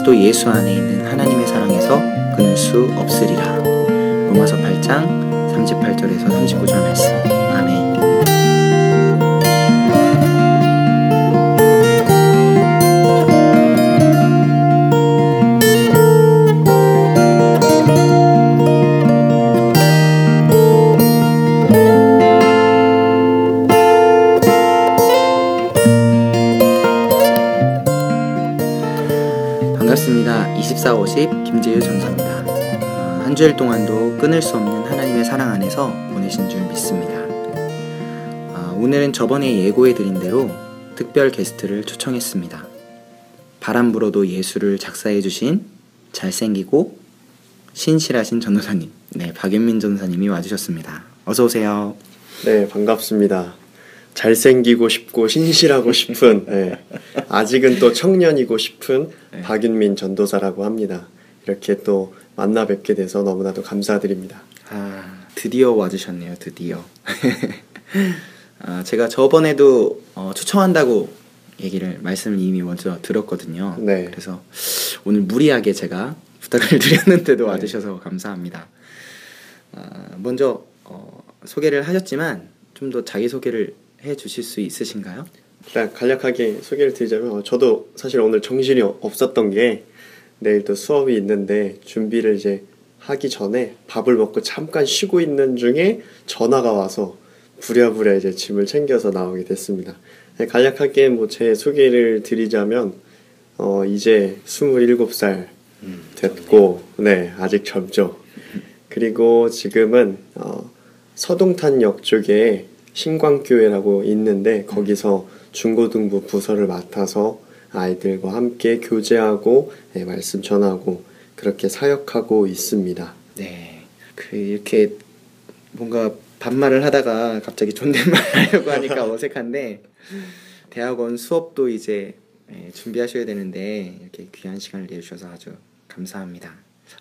그리스도 예수 안에 있는 어, 한 주일 동안도 끊을 수 없는 하나님의 사랑 안에서 보내신 줄 믿습니다. 어, 오늘은 저번에 예고해드린 대로 특별 게스트를 초청했습니다. 바람 불어도 예수를 작사해주신 잘생기고 신실하신 전도사님, 네 박윤민 전도사님이 와주셨습니다. 어서 오세요. 네, 반갑습니다. 잘생기고 싶고 신실하고 싶은 네, 아직은 또 청년이고 싶은 네. 박윤민 전도사라고 합니다. 이렇게 또 만나 뵙게 돼서 너무나도 감사드립니다. 아 드디어 와주셨네요. 드디어. 아, 제가 저번에도 어, 초청한다고 얘기를 말씀을 이미 먼저 들었거든요. 네. 그래서 오늘 무리하게 제가 부탁을 드렸는데도 네. 와주셔서 감사합니다. 아, 먼저 어, 소개를 하셨지만 좀 더 자기 소개를 해주실 수 있으신가요? 일단 간략하게 소개를 드리자면 어, 저도 사실 오늘 정신이 어- 없었던 게 내일 또 수업이 있는데 준비를 이제 하기 전에 밥을 먹고 잠깐 쉬고 있는 중에 전화가 와서 부랴부랴 이제 짐을 챙겨서 나오게 됐습니다. 네, 간략하게 뭐 제 소개를 드리자면 어 이제 27살 음, 됐고 네 아직 젊죠. 그리고 지금은 어, 서동탄역 쪽에 신광교회라고 있는데 거기서 중고등부 부서를 맡아서 아이들과 함께 교제하고 네, 말씀 전하고 그렇게 사역하고 있습니다. 네. 그 이렇게 뭔가 반말을 하다가 갑자기 존댓말 하려고 하니까 어색한데 대학원 수업도 이제 예, 준비하셔야 되는데 이렇게 귀한 시간을 내주셔서 아주 감사합니다.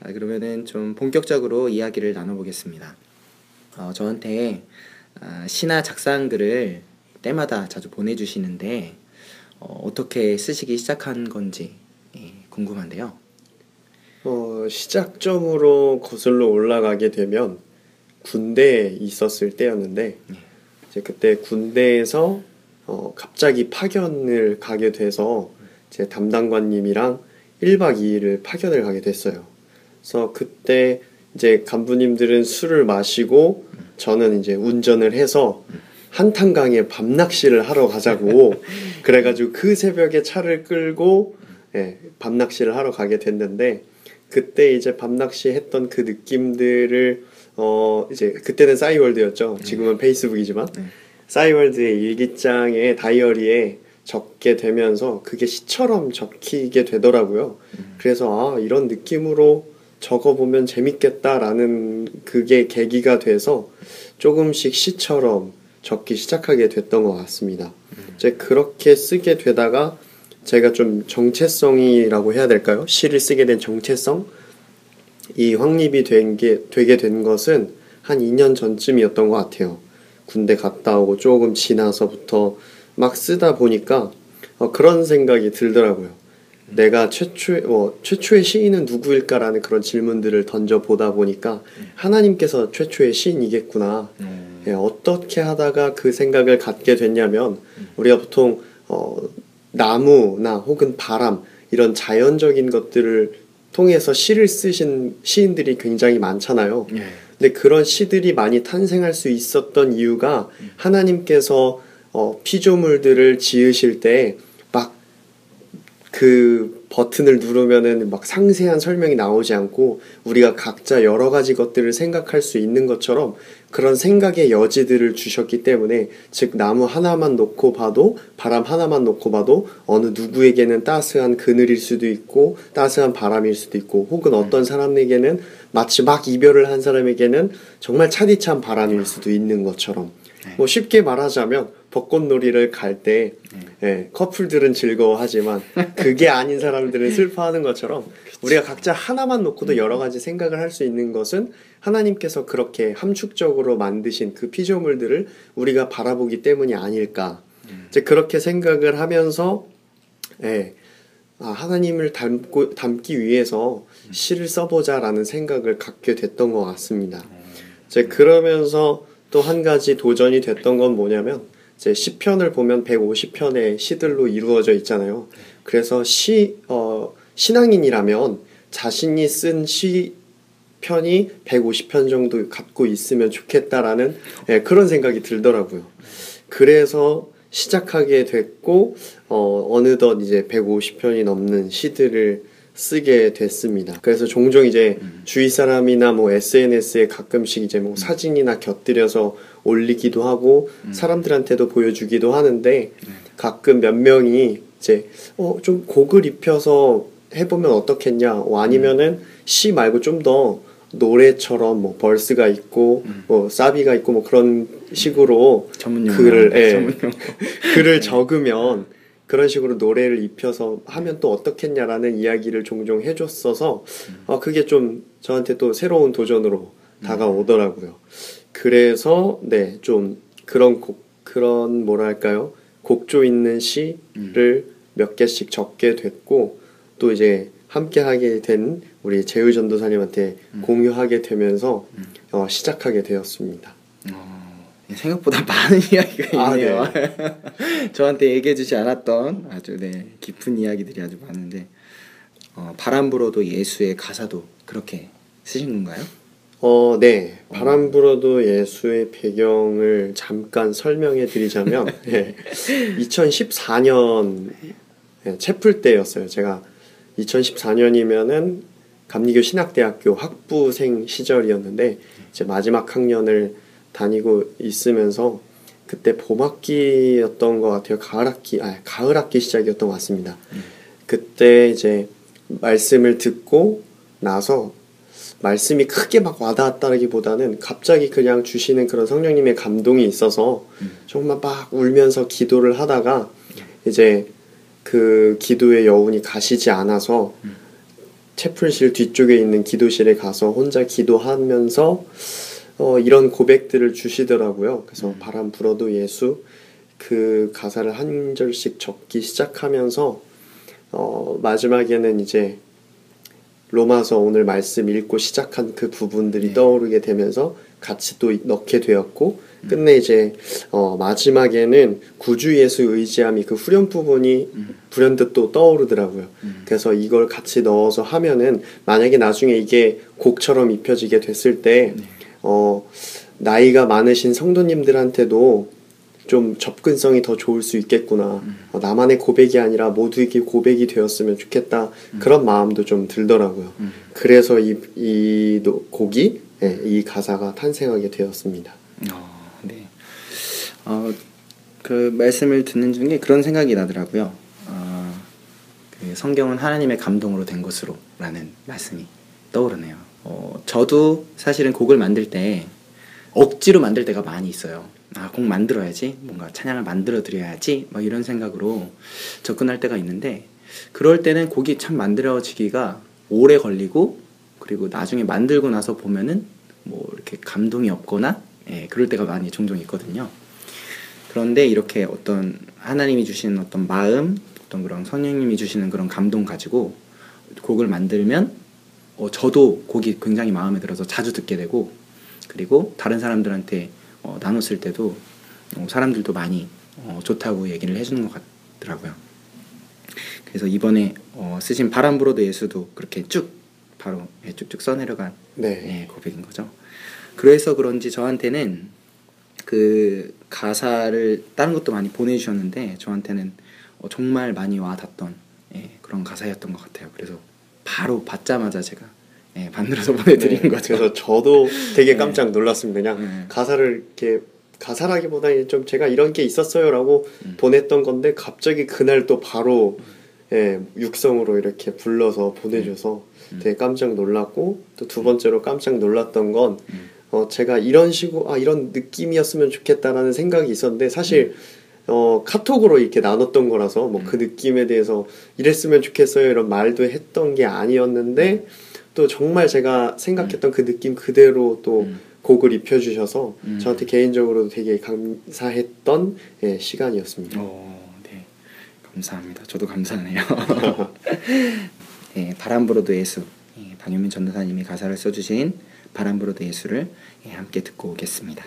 아, 그러면은 좀 본격적으로 이야기를 나눠보겠습니다. 어, 저한테 아, 시나 작사한 글을 때마다 자주 보내주시는데 어, 어떻게 쓰시기 시작한 건지 예, 궁금한데요. 어, 시작점으로 거슬러 올라가게 되면 군대에 있었을 때였는데 네. 이제 그때 군대에서 어, 갑자기 파견을 가게 돼서 제 담당관님이랑 1박 2일을 파견을 가게 됐어요. 그래서 그때 이제 간부님들은 술을 마시고 저는 이제 운전을 해서 한탄강에 밤낚시를 하러 가자고 그래가지고 그 새벽에 차를 끌고 예, 밤낚시를 하러 가게 됐는데 그때 이제 밤낚시 했던 그 느낌들을 어 이제 그때는 싸이월드였죠. 지금은 페이스북이지만 네. 싸이월드의 일기장에 다이어리에 적게 되면서 그게 시처럼 적히게 되더라고요. 그래서 아 이런 느낌으로 적어보면 재밌겠다라는 그게 계기가 돼서 조금씩 시처럼 적기 시작하게 됐던 것 같습니다. 이제 그렇게 쓰게 되다가 제가 좀 정체성이라고 해야 될까요? 시를 쓰게 된 정체성? 이 확립이 된 게, 되게 된 것은 한 2년 전쯤이었던 것 같아요. 군대 갔다 오고 조금 지나서부터 막 쓰다 보니까 어, 그런 생각이 들더라고요. 내가 최초의, 뭐, 최초의 시인은 누구일까라는 그런 질문들을 던져보다 보니까 하나님께서 최초의 시인이겠구나. 음. 예, 어떻게 하다가 그 생각을 갖게 됐냐면 우리가 보통 어, 나무나 혹은 바람 이런 자연적인 것들을 통해서 시를 쓰신 시인들이 굉장히 많잖아요. 예. 근데 그런 시들이 많이 탄생할 수 있었던 이유가 하나님께서 어, 피조물들을 지으실 때 막 그 버튼을 누르면은 막 상세한 설명이 나오지 않고 우리가 각자 여러 가지 것들을 생각할 수 있는 것처럼 그런 생각의 여지들을 주셨기 때문에 즉 나무 하나만 놓고 봐도 바람 하나만 놓고 봐도 어느 누구에게는 따스한 그늘일 수도 있고 따스한 바람일 수도 있고 혹은 어떤 사람에게는 마치 막 이별을 한 사람에게는 정말 차디찬 바람일 수도 있는 것처럼 뭐 쉽게 말하자면 벚꽃놀이를 갈때 예, 커플들은 즐거워하지만 그게 아닌 사람들은 슬퍼하는 것처럼 우리가 각자 하나만 놓고도 여러 가지 생각을 할 수 있는 것은 하나님께서 그렇게 함축적으로 만드신 그 피조물들을 우리가 바라보기 때문이 아닐까. 이제 그렇게 생각을 하면서 예, 아, 하나님을 닮고 닮기 위해서 시를 써보자라는 생각을 갖게 됐던 것 같습니다. 이제 그러면서 또 한 가지 도전이 됐던 건 뭐냐면 이제 시편을 보면 150편의 시들로 이루어져 있잖아요. 그래서 시 어, 신앙인이라면 자신이 쓴 시편이 150편 정도 갖고 있으면 좋겠다라는 예, 그런 생각이 들더라고요. 그래서 시작하게 됐고 어, 어느덧 이제 150편이 넘는 시들을 쓰게 됐습니다. 그래서 종종 이제 주위 사람이나 뭐 SNS에 가끔씩 이제 뭐 사진이나 곁들여서 올리기도 하고 사람들한테도 보여주기도 하는데 가끔 몇 명이 이제 어 좀 곡을 입혀서 해보면 어떻겠냐? 어, 아니면은 시 말고 좀 더 노래처럼 뭐 벌스가 있고 뭐 사비가 있고 뭐 그런 식으로 전문 용어. 글을 예, 전문 용어. 글을 적으면 그런 식으로 노래를 입혀서 하면 또 어떻겠냐라는 이야기를 종종 해줬어서 어, 그게 좀 저한테 또 새로운 도전으로 다가오더라고요. 그래서 네 좀 그런 곡 그런 뭐랄까요? 곡조 있는 시를 몇 개씩 적게 됐고 또 이제 함께 하게 된 우리 재우 전도사님한테 공유하게 되면서 어, 시작하게 되었습니다. 어, 생각보다 많은 이야기가 아, 있네요. 저한테 얘기해 주지 않았던 아주 네, 깊은 이야기들이 아주 많은데 어, 바람 불어도 예수의 가사도 그렇게 쓰신 건가요? 어, 네. 바람 불어도 예수의 배경을 잠깐 설명해 드리자면, 예. 2014년 예, 채플 때였어요. 제가 2014년이면은 감리교 신학대학교 학부생 시절이었는데, 이제 마지막 학년을 다니고 있으면서, 그때 봄학기였던 것 같아요. 가을학기, 아, 가을학기 시작이었던 것 같습니다. 그때 이제 말씀을 듣고 나서 말씀이 크게 막 와닿았다기보다는 갑자기 그냥 주시는 그런 성령님의 감동이 있어서 정말 막 울면서 기도를 하다가 이제 그 기도의 여운이 가시지 않아서 채플실 뒤쪽에 있는 기도실에 가서 혼자 기도하면서 어, 이런 고백들을 주시더라고요. 그래서 바람 불어도 예수 그 가사를 한 절씩 적기 시작하면서 어, 마지막에는 이제 로마서 오늘 말씀 읽고 시작한 그 부분들이 네. 떠오르게 되면서 같이 또 넣게 되었고 끝내 이제 어, 마지막에는 구주 예수 의지함이 그 후렴 부분이 불현듯 또 떠오르더라고요. 그래서 이걸 같이 넣어서 하면은 만약에 나중에 이게 곡처럼 입혀지게 됐을 때 어, 나이가 많으신 성도님들한테도 좀 접근성이 더 좋을 수 있겠구나. 어, 나만의 고백이 아니라 모두에게 고백이 되었으면 좋겠다. 그런 마음도 좀 들더라고요. 그래서 이, 이 노- 곡이, 예, 이 가사가 탄생하게 되었습니다. 어, 네. 어, 그 말씀을 듣는 중에 그런 생각이 나더라고요. 어, 그 성경은 하나님의 감동으로 된 것으로라는 말씀이 떠오르네요. 어, 저도 사실은 곡을 만들 때 억지로 만들 때가 많이 있어요. 아, 곡 만들어야지. 뭔가 찬양을 만들어 드려야지. 막 이런 생각으로 접근할 때가 있는데 그럴 때는 곡이 참 만들어지기가 오래 걸리고 그리고 나중에 만들고 나서 보면은 뭐 이렇게 감동이 없거나 예, 그럴 때가 많이 종종 있거든요. 그런데 이렇게 어떤 하나님이 주시는 어떤 마음, 어떤 그런 성령님이 주시는 그런 감동 가지고 곡을 만들면 어, 저도 곡이 굉장히 마음에 들어서 자주 듣게 되고 그리고 다른 사람들한테 어, 나눴을 때도 어, 사람들도 많이 어, 좋다고 얘기를 해주는 것 같더라고요. 그래서 이번에 어, 쓰신 바람 불어도 예수도 그렇게 쭉 바로 예, 쭉쭉 써내려간 네. 예, 고백인 거죠. 그래서 그런지 저한테는 그 가사를 다른 것도 많이 보내주셨는데 저한테는 어, 정말 많이 와닿던 예, 그런 가사였던 것 같아요. 그래서 바로 받자마자 제가 예, 만들어서 보내드린 네, 거죠. 그래서 저도 되게 네. 깜짝 놀랐습니다. 그냥 네. 가사를 이렇게 가사라기보다는 좀 제가 이런 게 있었어요라고 음. 보냈던 건데 갑자기 그날 또 바로 예, 육성으로 이렇게 불러서 보내줘서 음. 되게 깜짝 놀랐고 또 두 번째로 깜짝 놀랐던 건 음. 어, 제가 이런 식으로 아 이런 느낌이었으면 좋겠다라는 생각이 있었는데 사실 어, 카톡으로 이렇게 나눴던 거라서 뭐 그 느낌에 대해서 이랬으면 좋겠어요 이런 말도 했던 게 아니었는데 또 정말 제가 생각했던 그 느낌 그대로 또 음. 곡을 입혀주셔서 음. 저한테 개인적으로도 되게 감사했던 예, 시간이었습니다. 어, 네. 감사합니다. 저도 감사하네요. 예, 바람 불어도 예수 예, 방현민 전도사님이 가사를 써주신 바람 불어도 예수를 예, 함께 듣고 오겠습니다.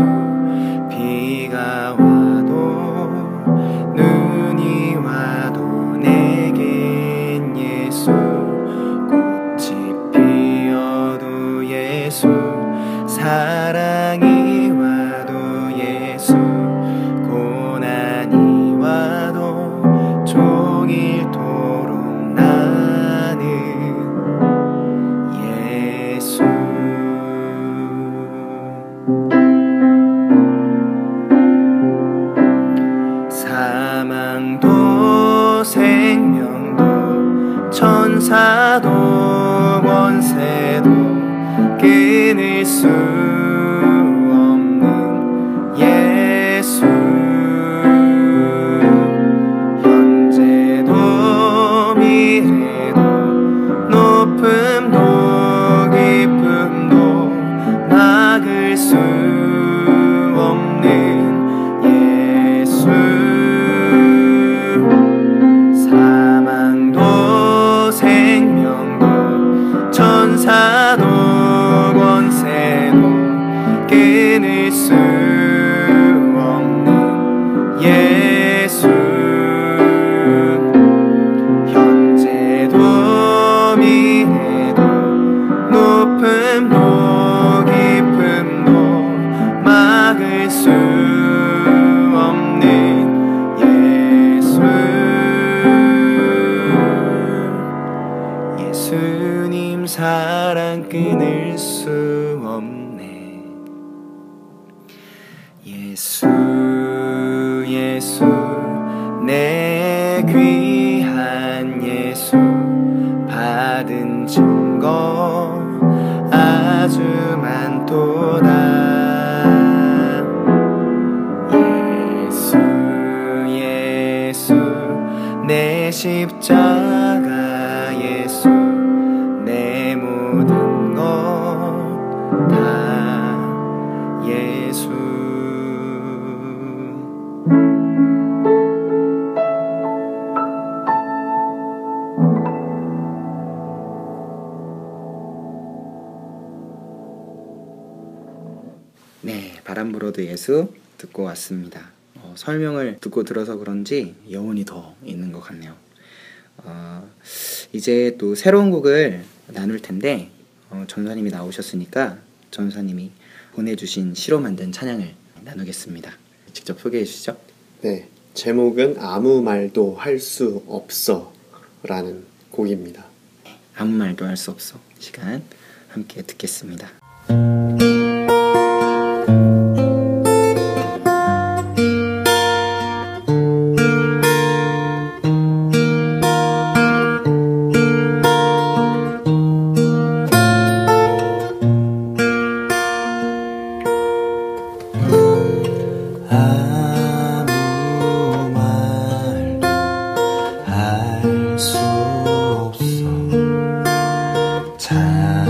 예 사망도 생명도 천사도 권세도 끊을 수 사망 없네. 예수 예수 내 귀한 예수 받은 증거 아주 많도다. 예수 예수 내 십자 예수 듣고 왔습니다. 어, 설명을 듣고 들어서 그런지 여운이 더 있는 것 같네요. 어, 이제 또 새로운 곡을 나눌 텐데 어, 전사님이 나오셨으니까 전사님이 보내주신 시로 만든 찬양을 나누겠습니다. 직접 소개해 주시죠. 네, 제목은 아무 말도 할 수 없어라는 곡입니다. 아무 말도 할 수 없어. 시간 함께 듣겠습니다. 작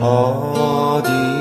어디